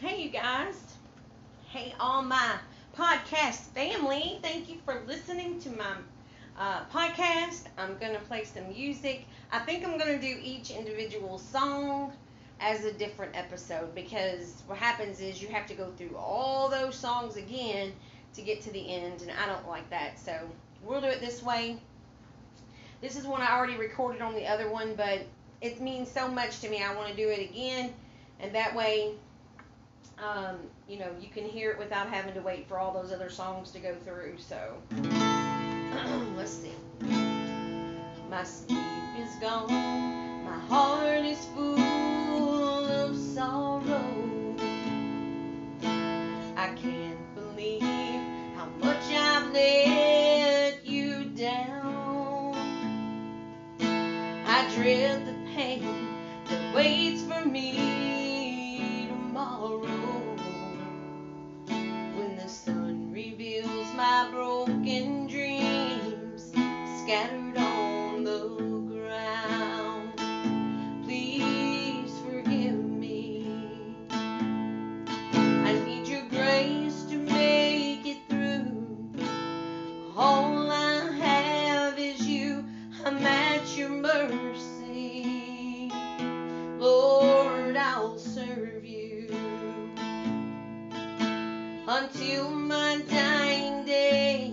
Hey, you guys. Hey, all my podcast family. Thank you for listening to my uh, podcast. I'm going to play some music. I think I'm going to do each individual song as a different episode because what happens is you have to go through all those songs again to get to the end, and I don't like that. So we'll do it this way. This is one I already recorded on the other one, but it means so much to me. I want to do it again, and that way, um, you know, you can hear it without having to wait for all those other songs to go through. So let's see. My sleep is gone, my heart is full of sorrow. I can't believe how much I've let you down. I dread the pain that waits for me serve you until my dying day.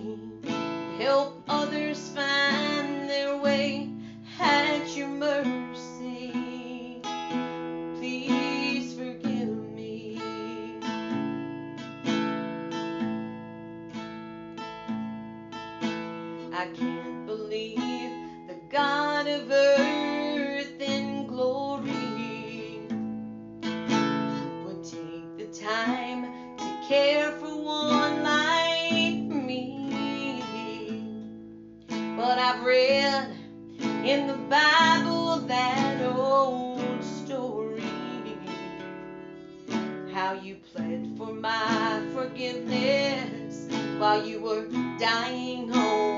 Help others find their way at your mercy. In the Bible that old story. How you pled for my forgiveness while you were dying on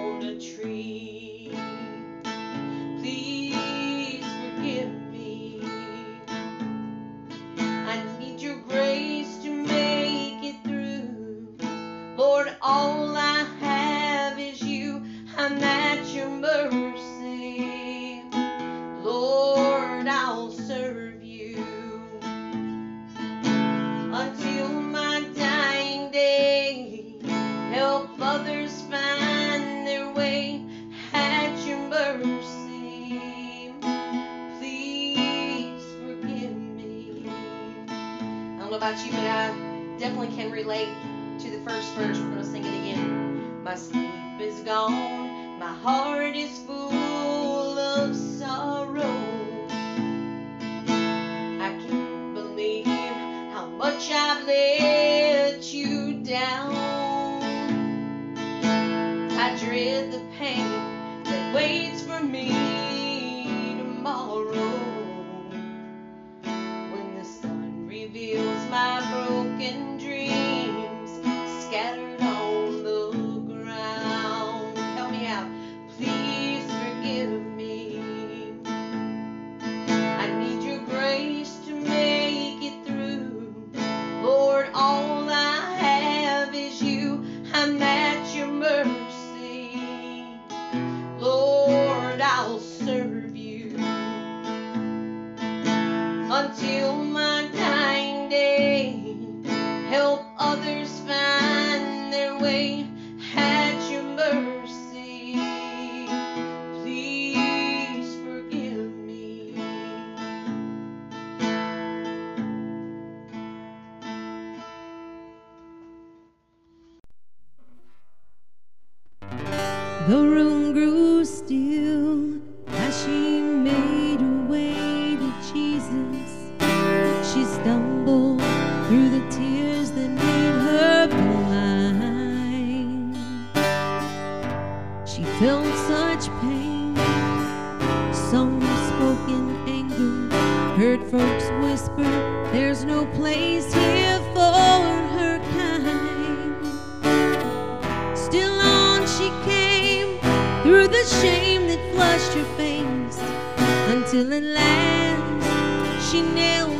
don't know about you, but I definitely can relate to the first verse. We're going to sing it again. My sleep is gone, my heart is full of sorrow. I can't believe how much I've let you down. I dread the pain that waits for me stumbled through the tears that made her blind. She felt such pain, some spoke in anger, heard folks whisper, There's no place here for her kind. Still on she came through the shame that flushed her face until at last she feet.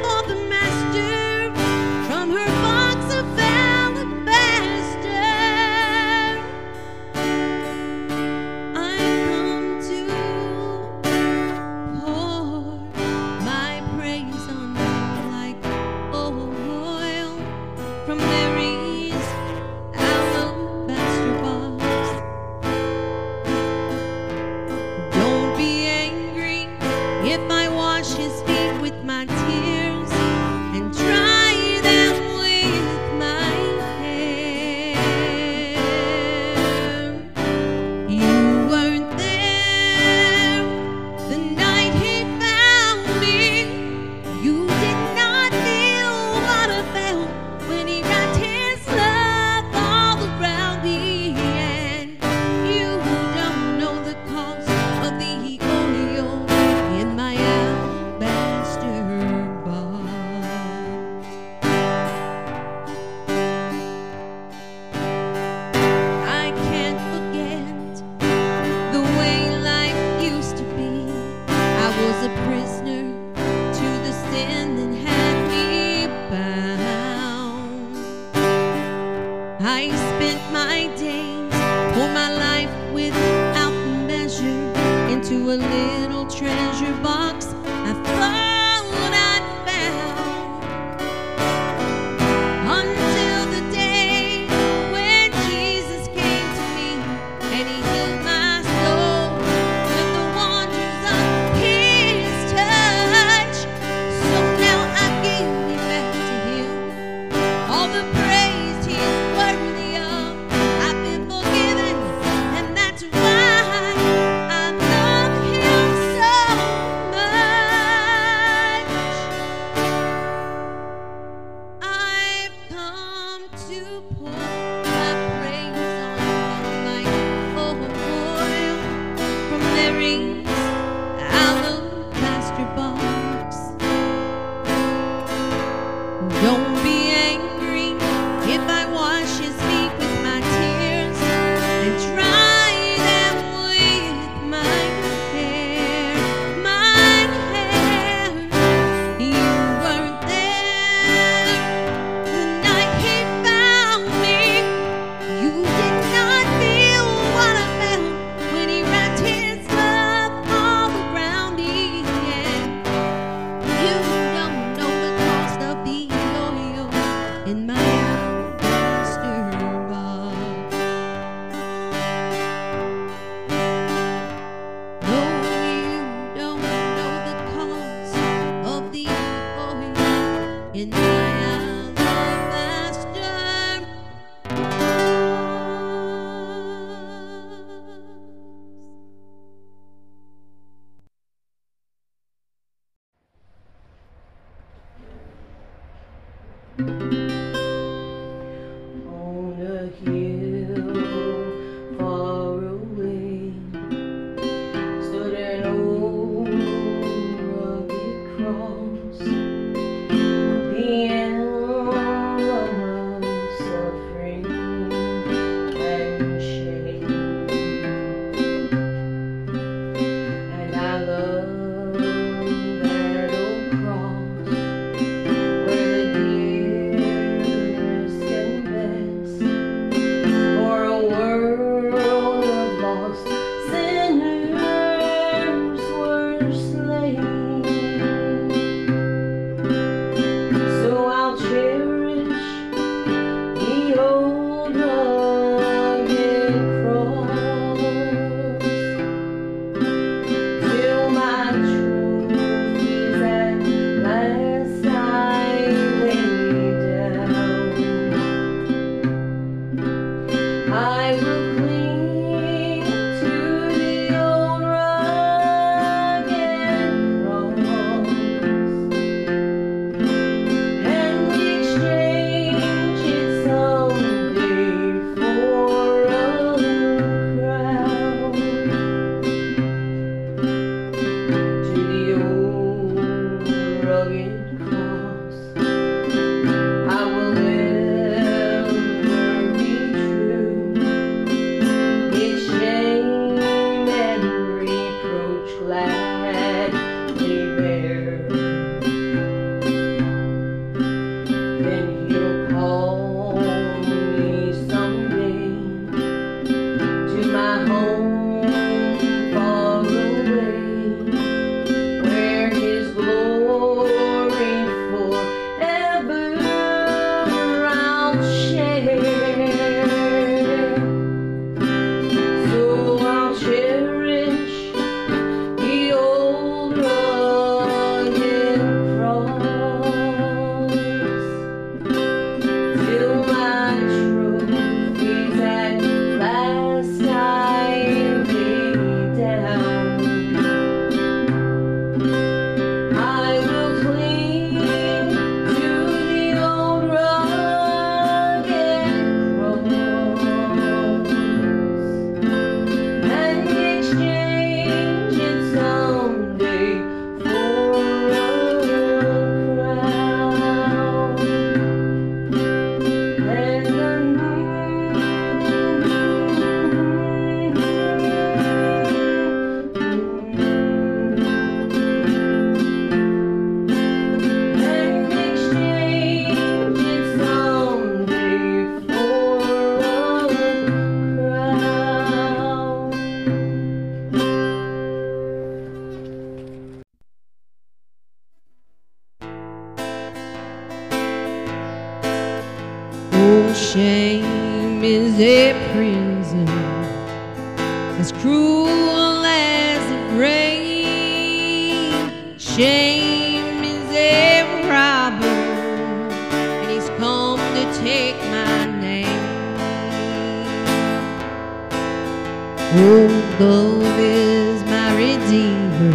Oh, love is my redeemer,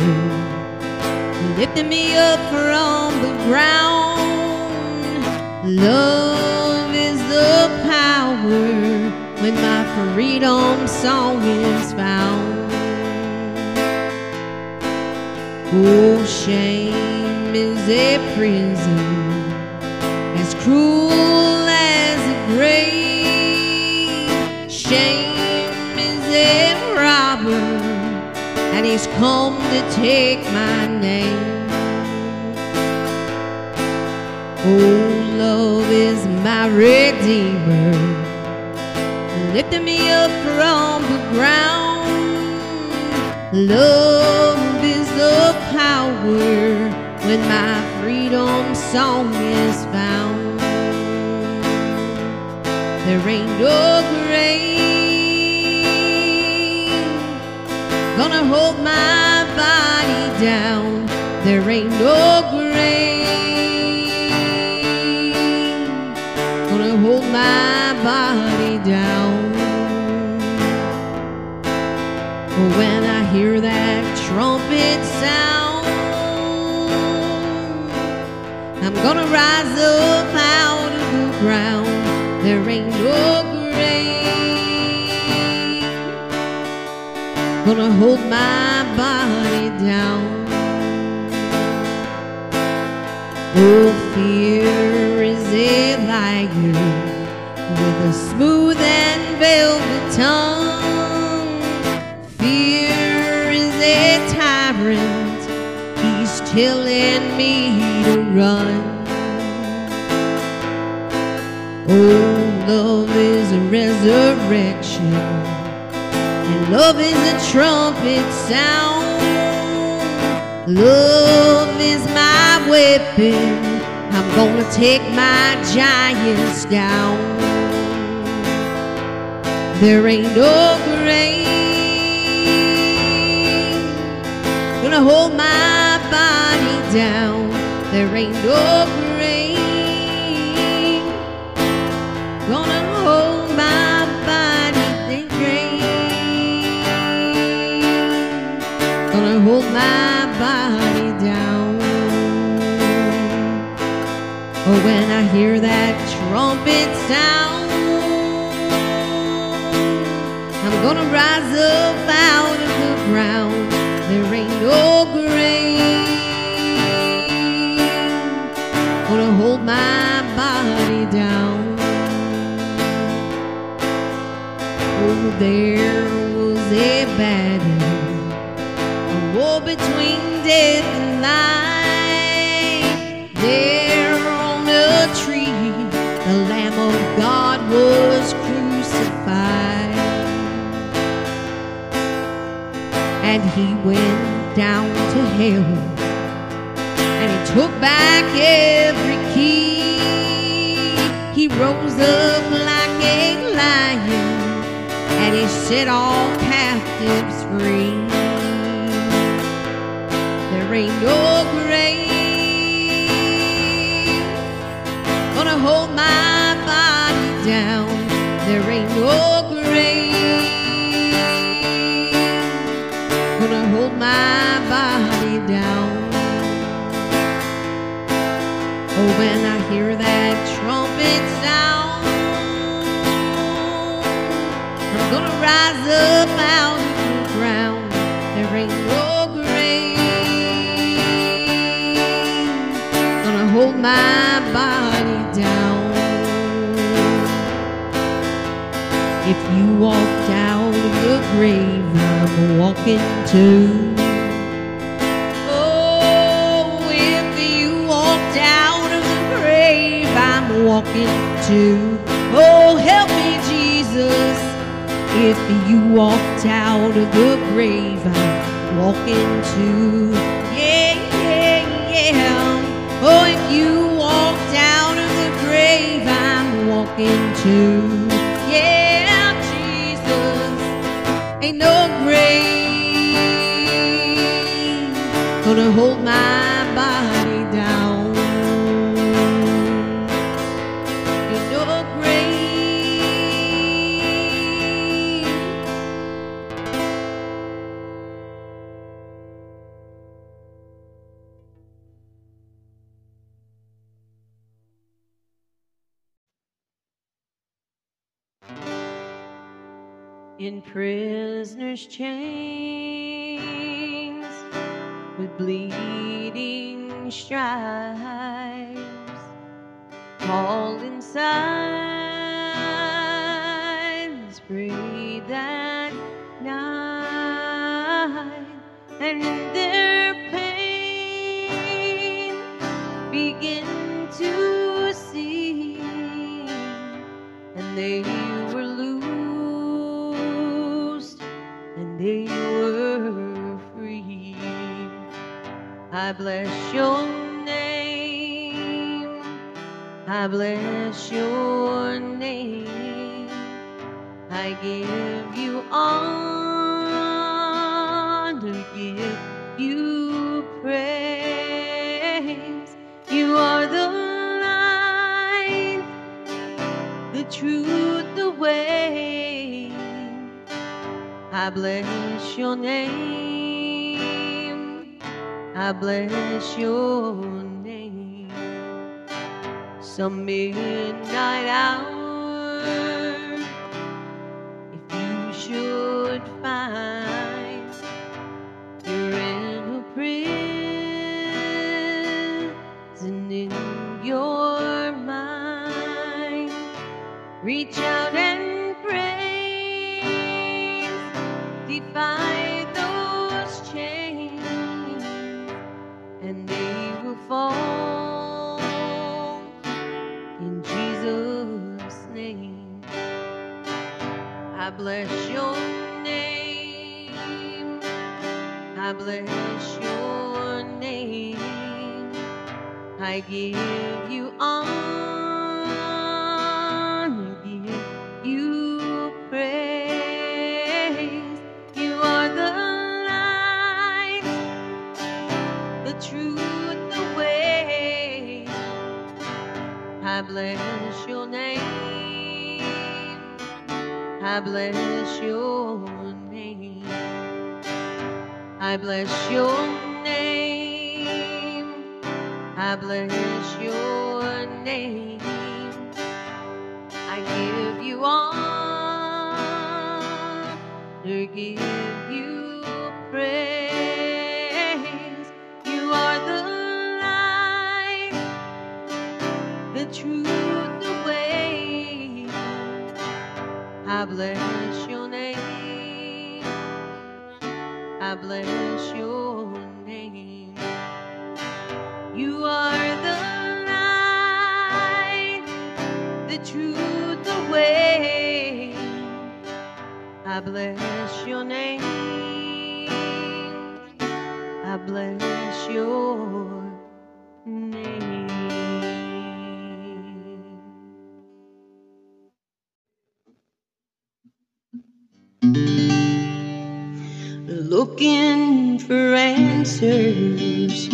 lifting me up from the ground. Love is the power when my freedom song is found. Oh, shame is a prison he's come to take my name. Oh, love is my redeemer, lifting me up from the ground. Love is the power when my freedom song is found. There ain't no grave hold my body down. There ain't no grave gonna hold my body down. When I hear that trumpet sound, I'm gonna rise up out of the ground. There ain't no grave gonna hold my body down. Oh, fear is a liar with a smooth and velvet tongue. Fear is a tyrant, he's telling me to run. Oh, love is a resurrection, love is a trumpet sound. Love is my weapon. I'm gonna take my giants down. There ain't no grave gonna hold my body down. There ain't no grave Oh, when I hear that trumpet sound, I'm gonna rise up out of the ground. There ain't no grave gonna hold my body down. Oh, there was a battle a war between death and life. He went down to hell, and he took back every key. He rose up like a lion, and he set all captives free. There ain't no walking too. Oh, if you walked out of the grave, I'm walking too. Oh, help me, Jesus. If you walked out of the grave, I'm walking too. Yeah, yeah, yeah. Oh, if you walked out of the grave, I'm walking into. No prisoner's chains with bleeding stripes all inside. Breathe that night and I bless your name. I bless your name. I give you honor, give you praise. You are the light the truth, the way. I bless your name. I bless your name. Some midnight hour, bless your name. I bless your name. I give you honor, give you praise. You are the light, the truth, the way. I bless your name. I bless your name. I bless your name. I bless your name. I give you honor, give you praise. You are the light, the truth, bless your name. I bless your name. You are the light, the truth, the way. I bless your name. I bless your Looking for answers.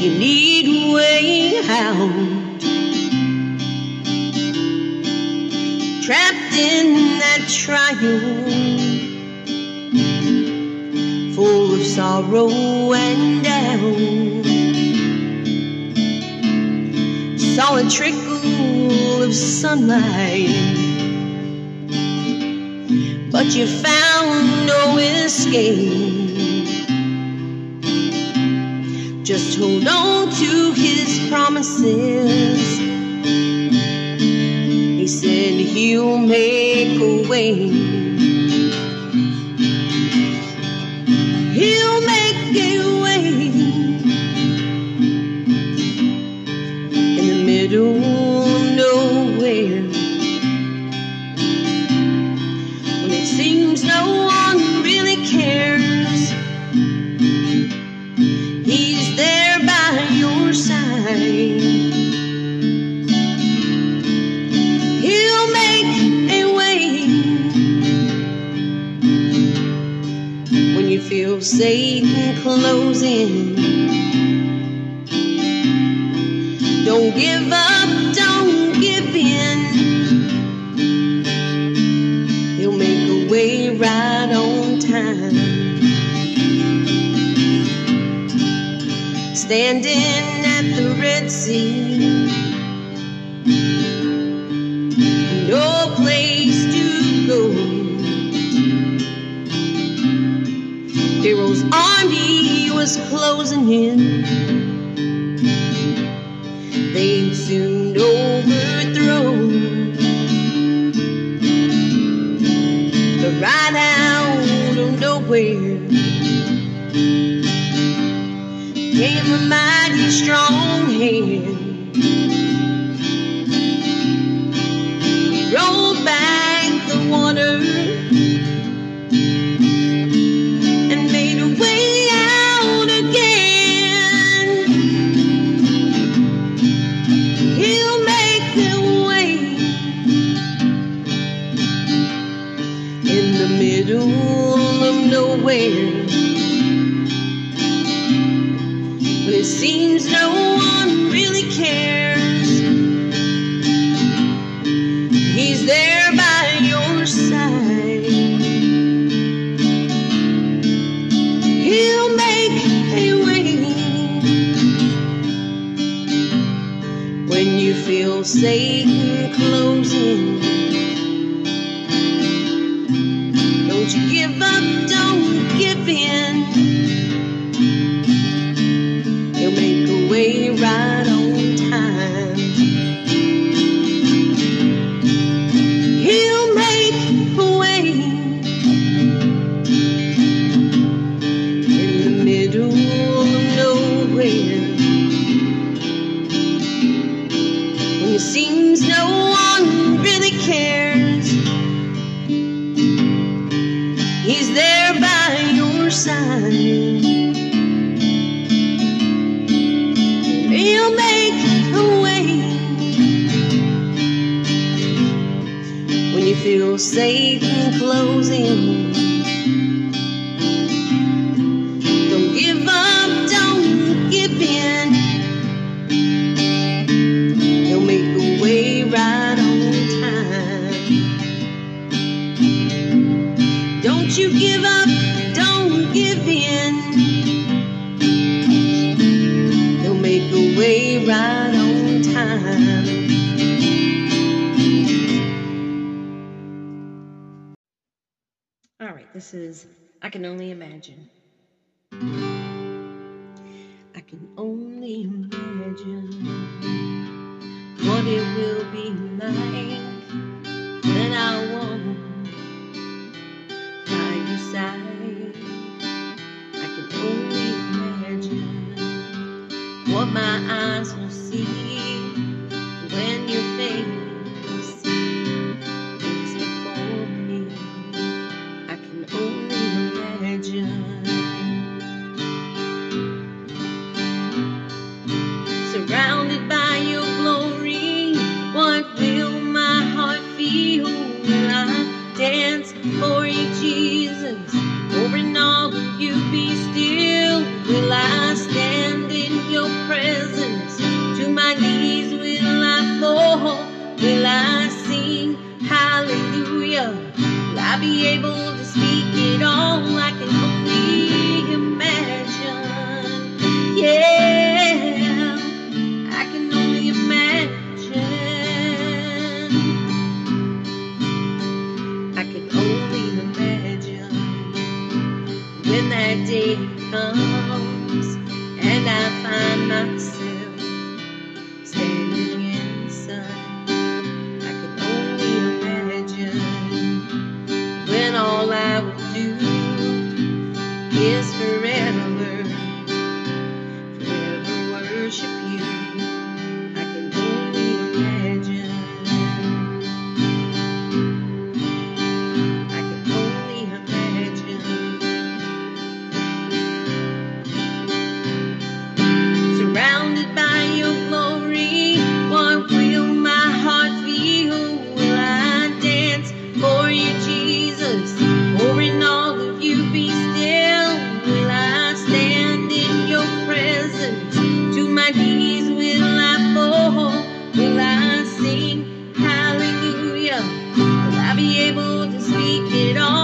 You need a way out. Trapped in that trial, full of sorrow and doubt. Saw a trickle of sunlight, but you found no escape. Just hold on to his promises. He said he'll make a way. closing. Don't give up, don't give in. He'll make a way right on time. Standing at the Red Sea. clear. Gave a mighty strong hand. be able to speak it all.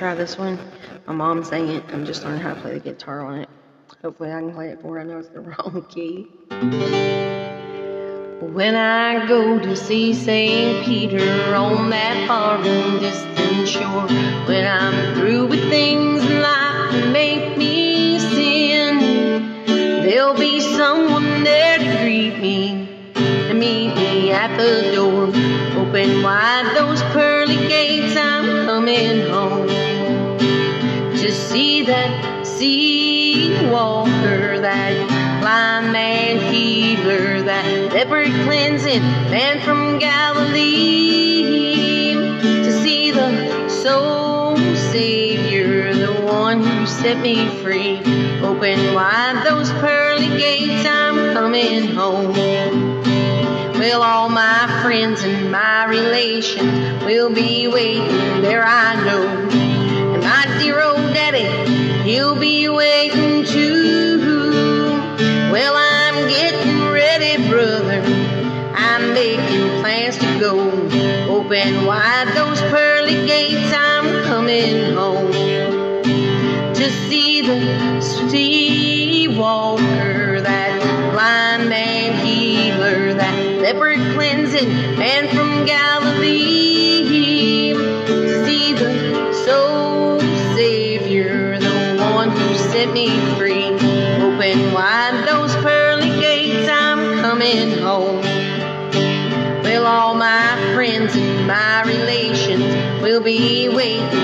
Try this one. My mom sang it. I'm just learning how to play the guitar on it. Hopefully, I can play it for her. I know it's the wrong key. When I go to see St. Peter on that far and distant shore, when I'm through with things in life that make me sin, there'll be someone there to greet me and meet me at the door. Open wide those pearly gates, I'm coming home that sea walker, that blind man healer, that leopard cleansing man from Galilee, to see the soul savior, the one who set me free. Open wide those pearly gates, I'm coming home. Well, all my friends and my relations will be waiting there, I know. He'll be waiting too. Well, I'm getting ready, brother. I'm making plans to go. Open wide those pearly gates, I'm coming home. To see the sea walker, that blind man healer, that leopard cleansing man from Galilee. Relations will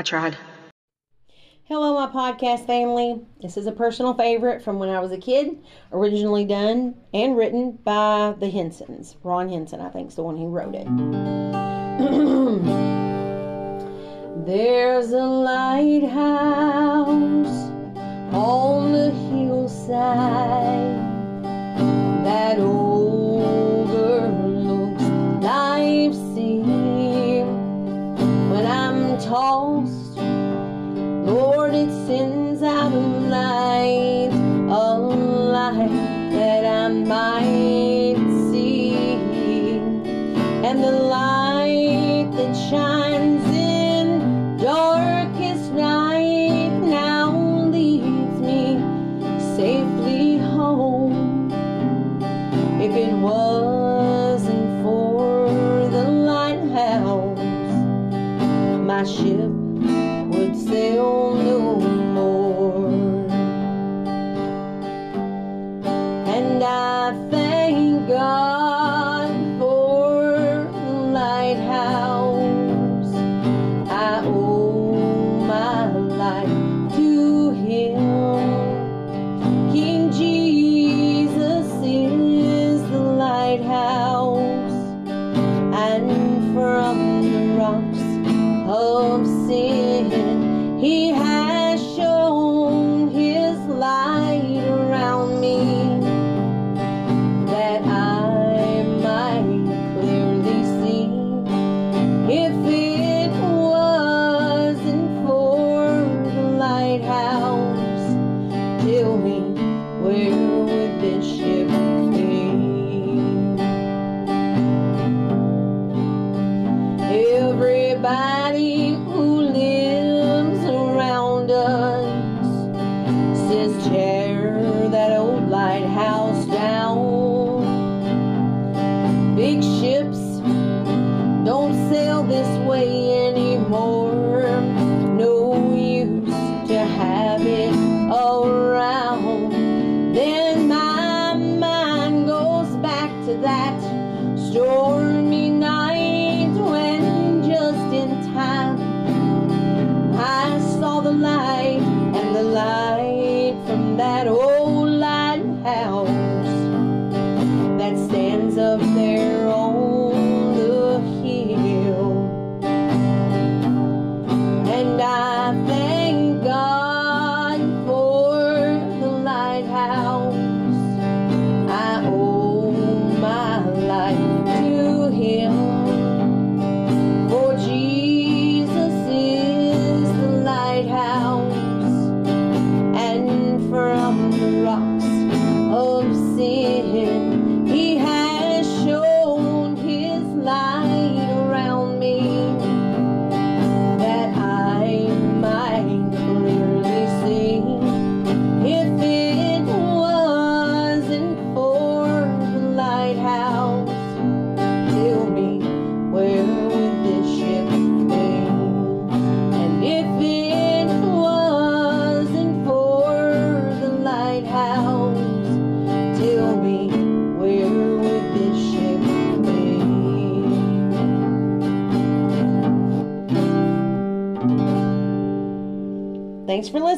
I tried. Hello, my podcast family. This is a personal favorite from when I was a kid, originally done and written by the Hinsons. Ron Hinson, I think, is the one who wrote it. There's a lighthouse on the hillside that overlooks life's Tossed Lord, it sends out a light, a light that I might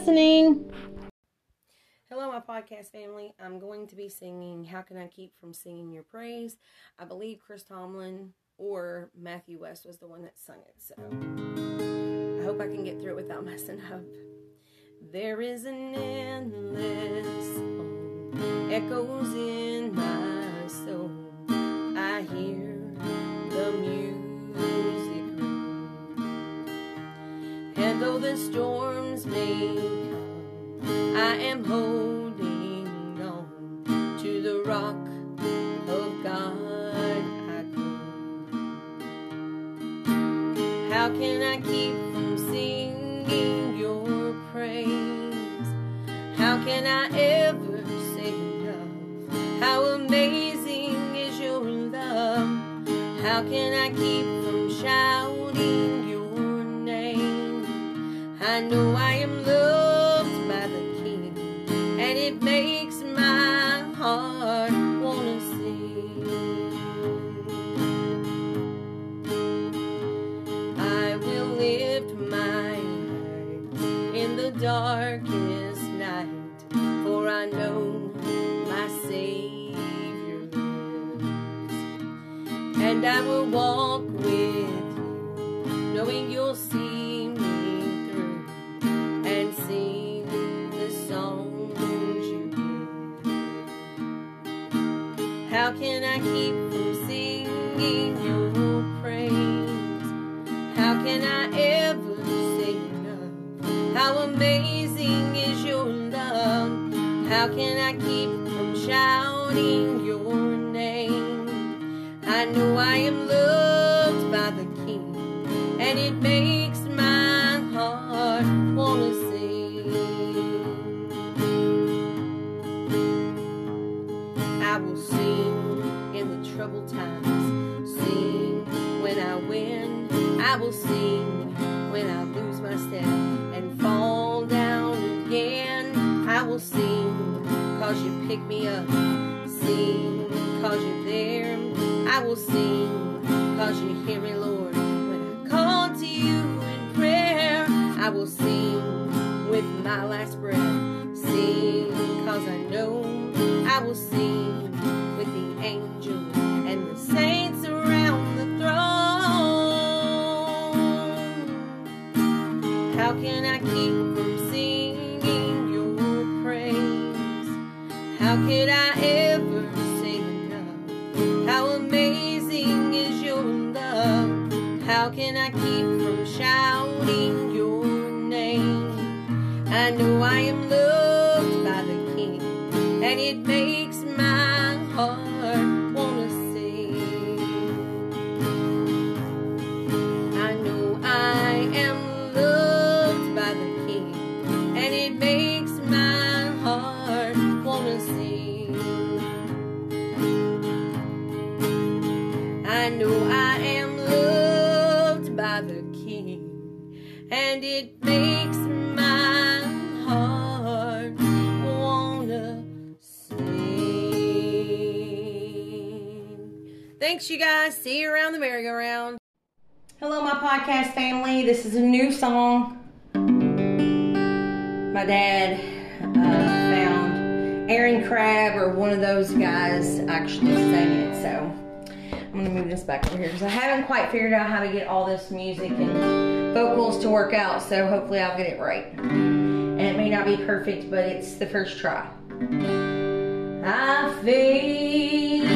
listening. Hello, my podcast family. I'm going to be singing How Can I Keep From Singing Your Praise? I believe Chris Tomlin or Matthew West was the one that sung it. So I hope I can get through it without messing up. There is an endless song echoes in my soul. I hear the music And though the storms may come, I am holding on to the rock of God I. How can I keep from singing your praise? How can I ever say enough? How amazing is your love? How can I keep from I know I am loved by the King, and it makes my heart wanna sing. I will lift my eyes in the darkest night, for I know my Savior lives. And I will walk with you, knowing you'll see can I keep from singing your praise? How can I ever say enough? How amazing is your love? How can I keep from shouting your name? I know I am pick me up, sing cause you're there. I will sing cause you hear me, Lord, when I call to you in prayer. I will sing with my last breath, sing cause I know podcast family. This is a new song. My dad uh, found Aaron Crabb or one of those guys actually sang it, so I'm gonna move this back over here because I haven't quite figured out how to get all this music and vocals to work out, so hopefully I'll get it right. And it may not be perfect, but it's the first try. I faced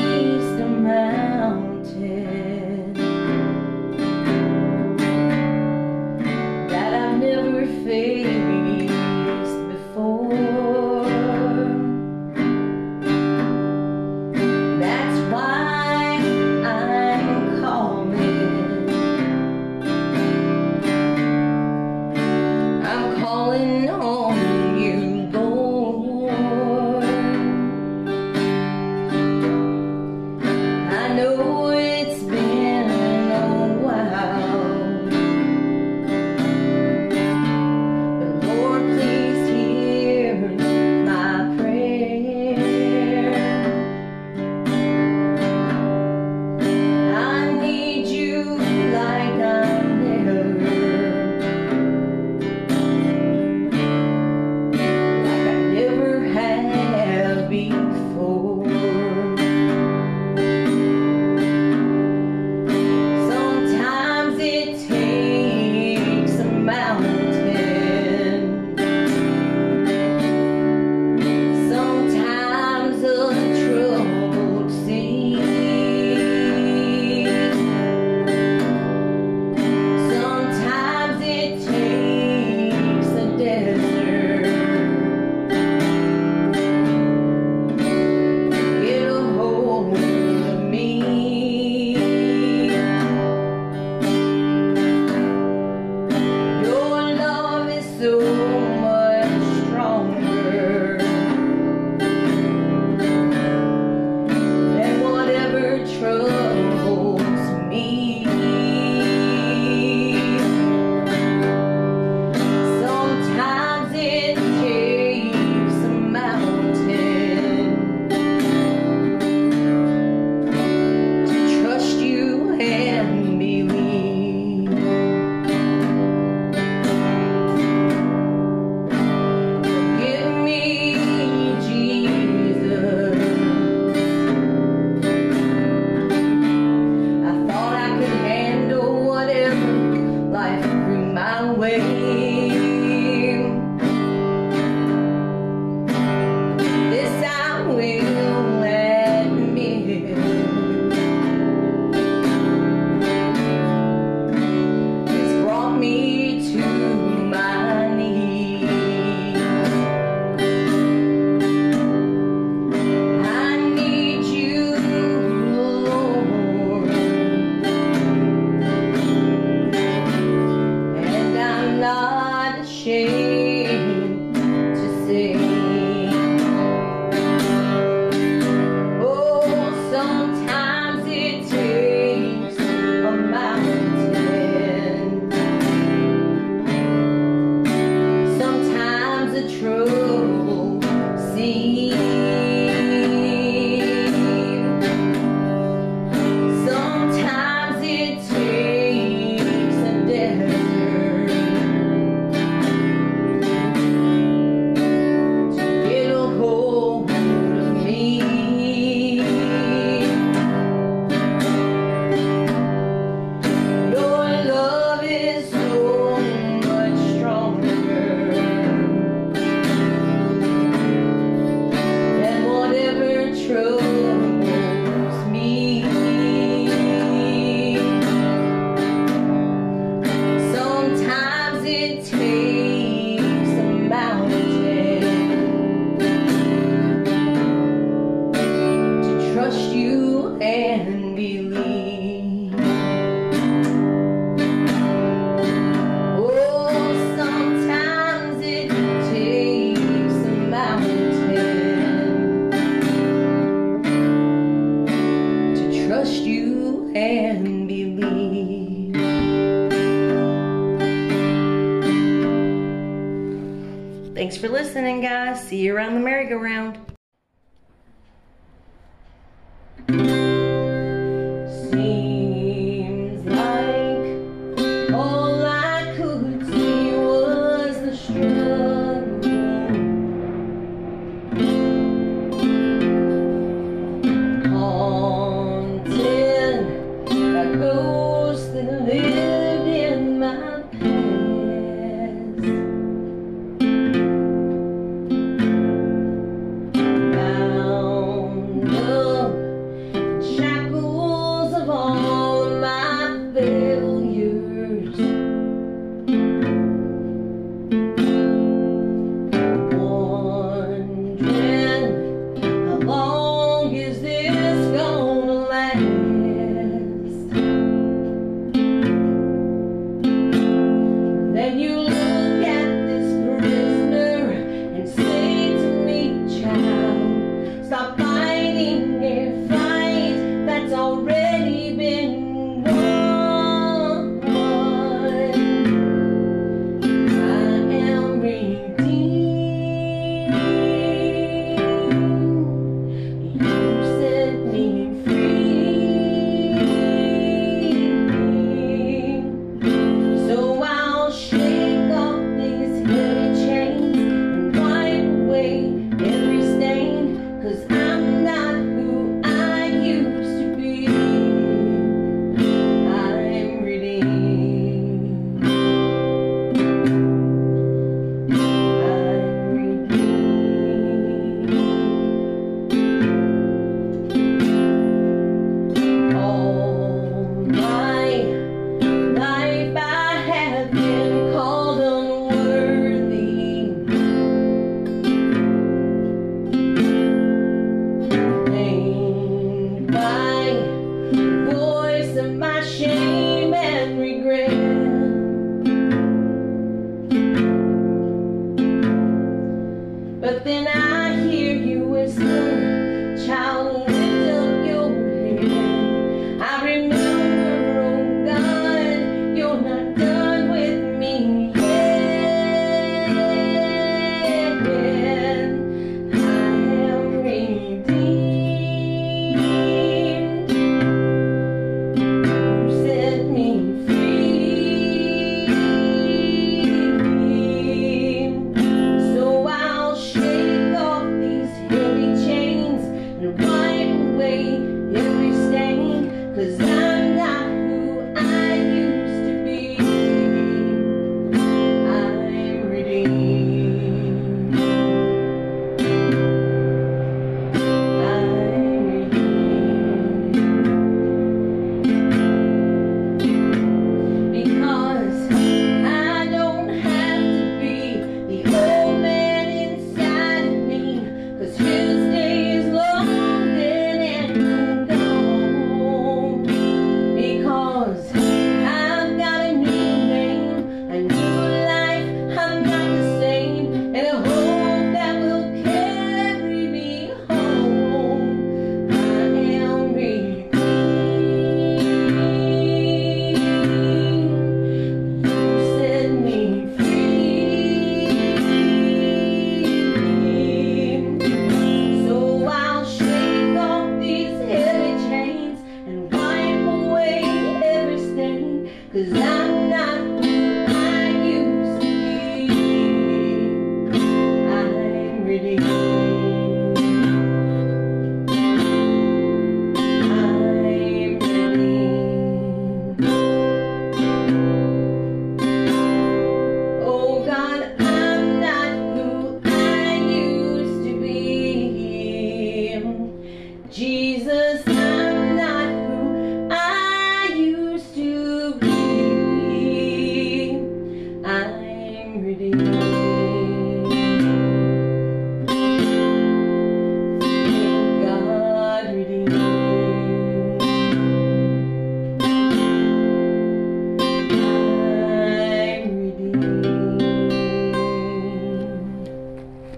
See you around the.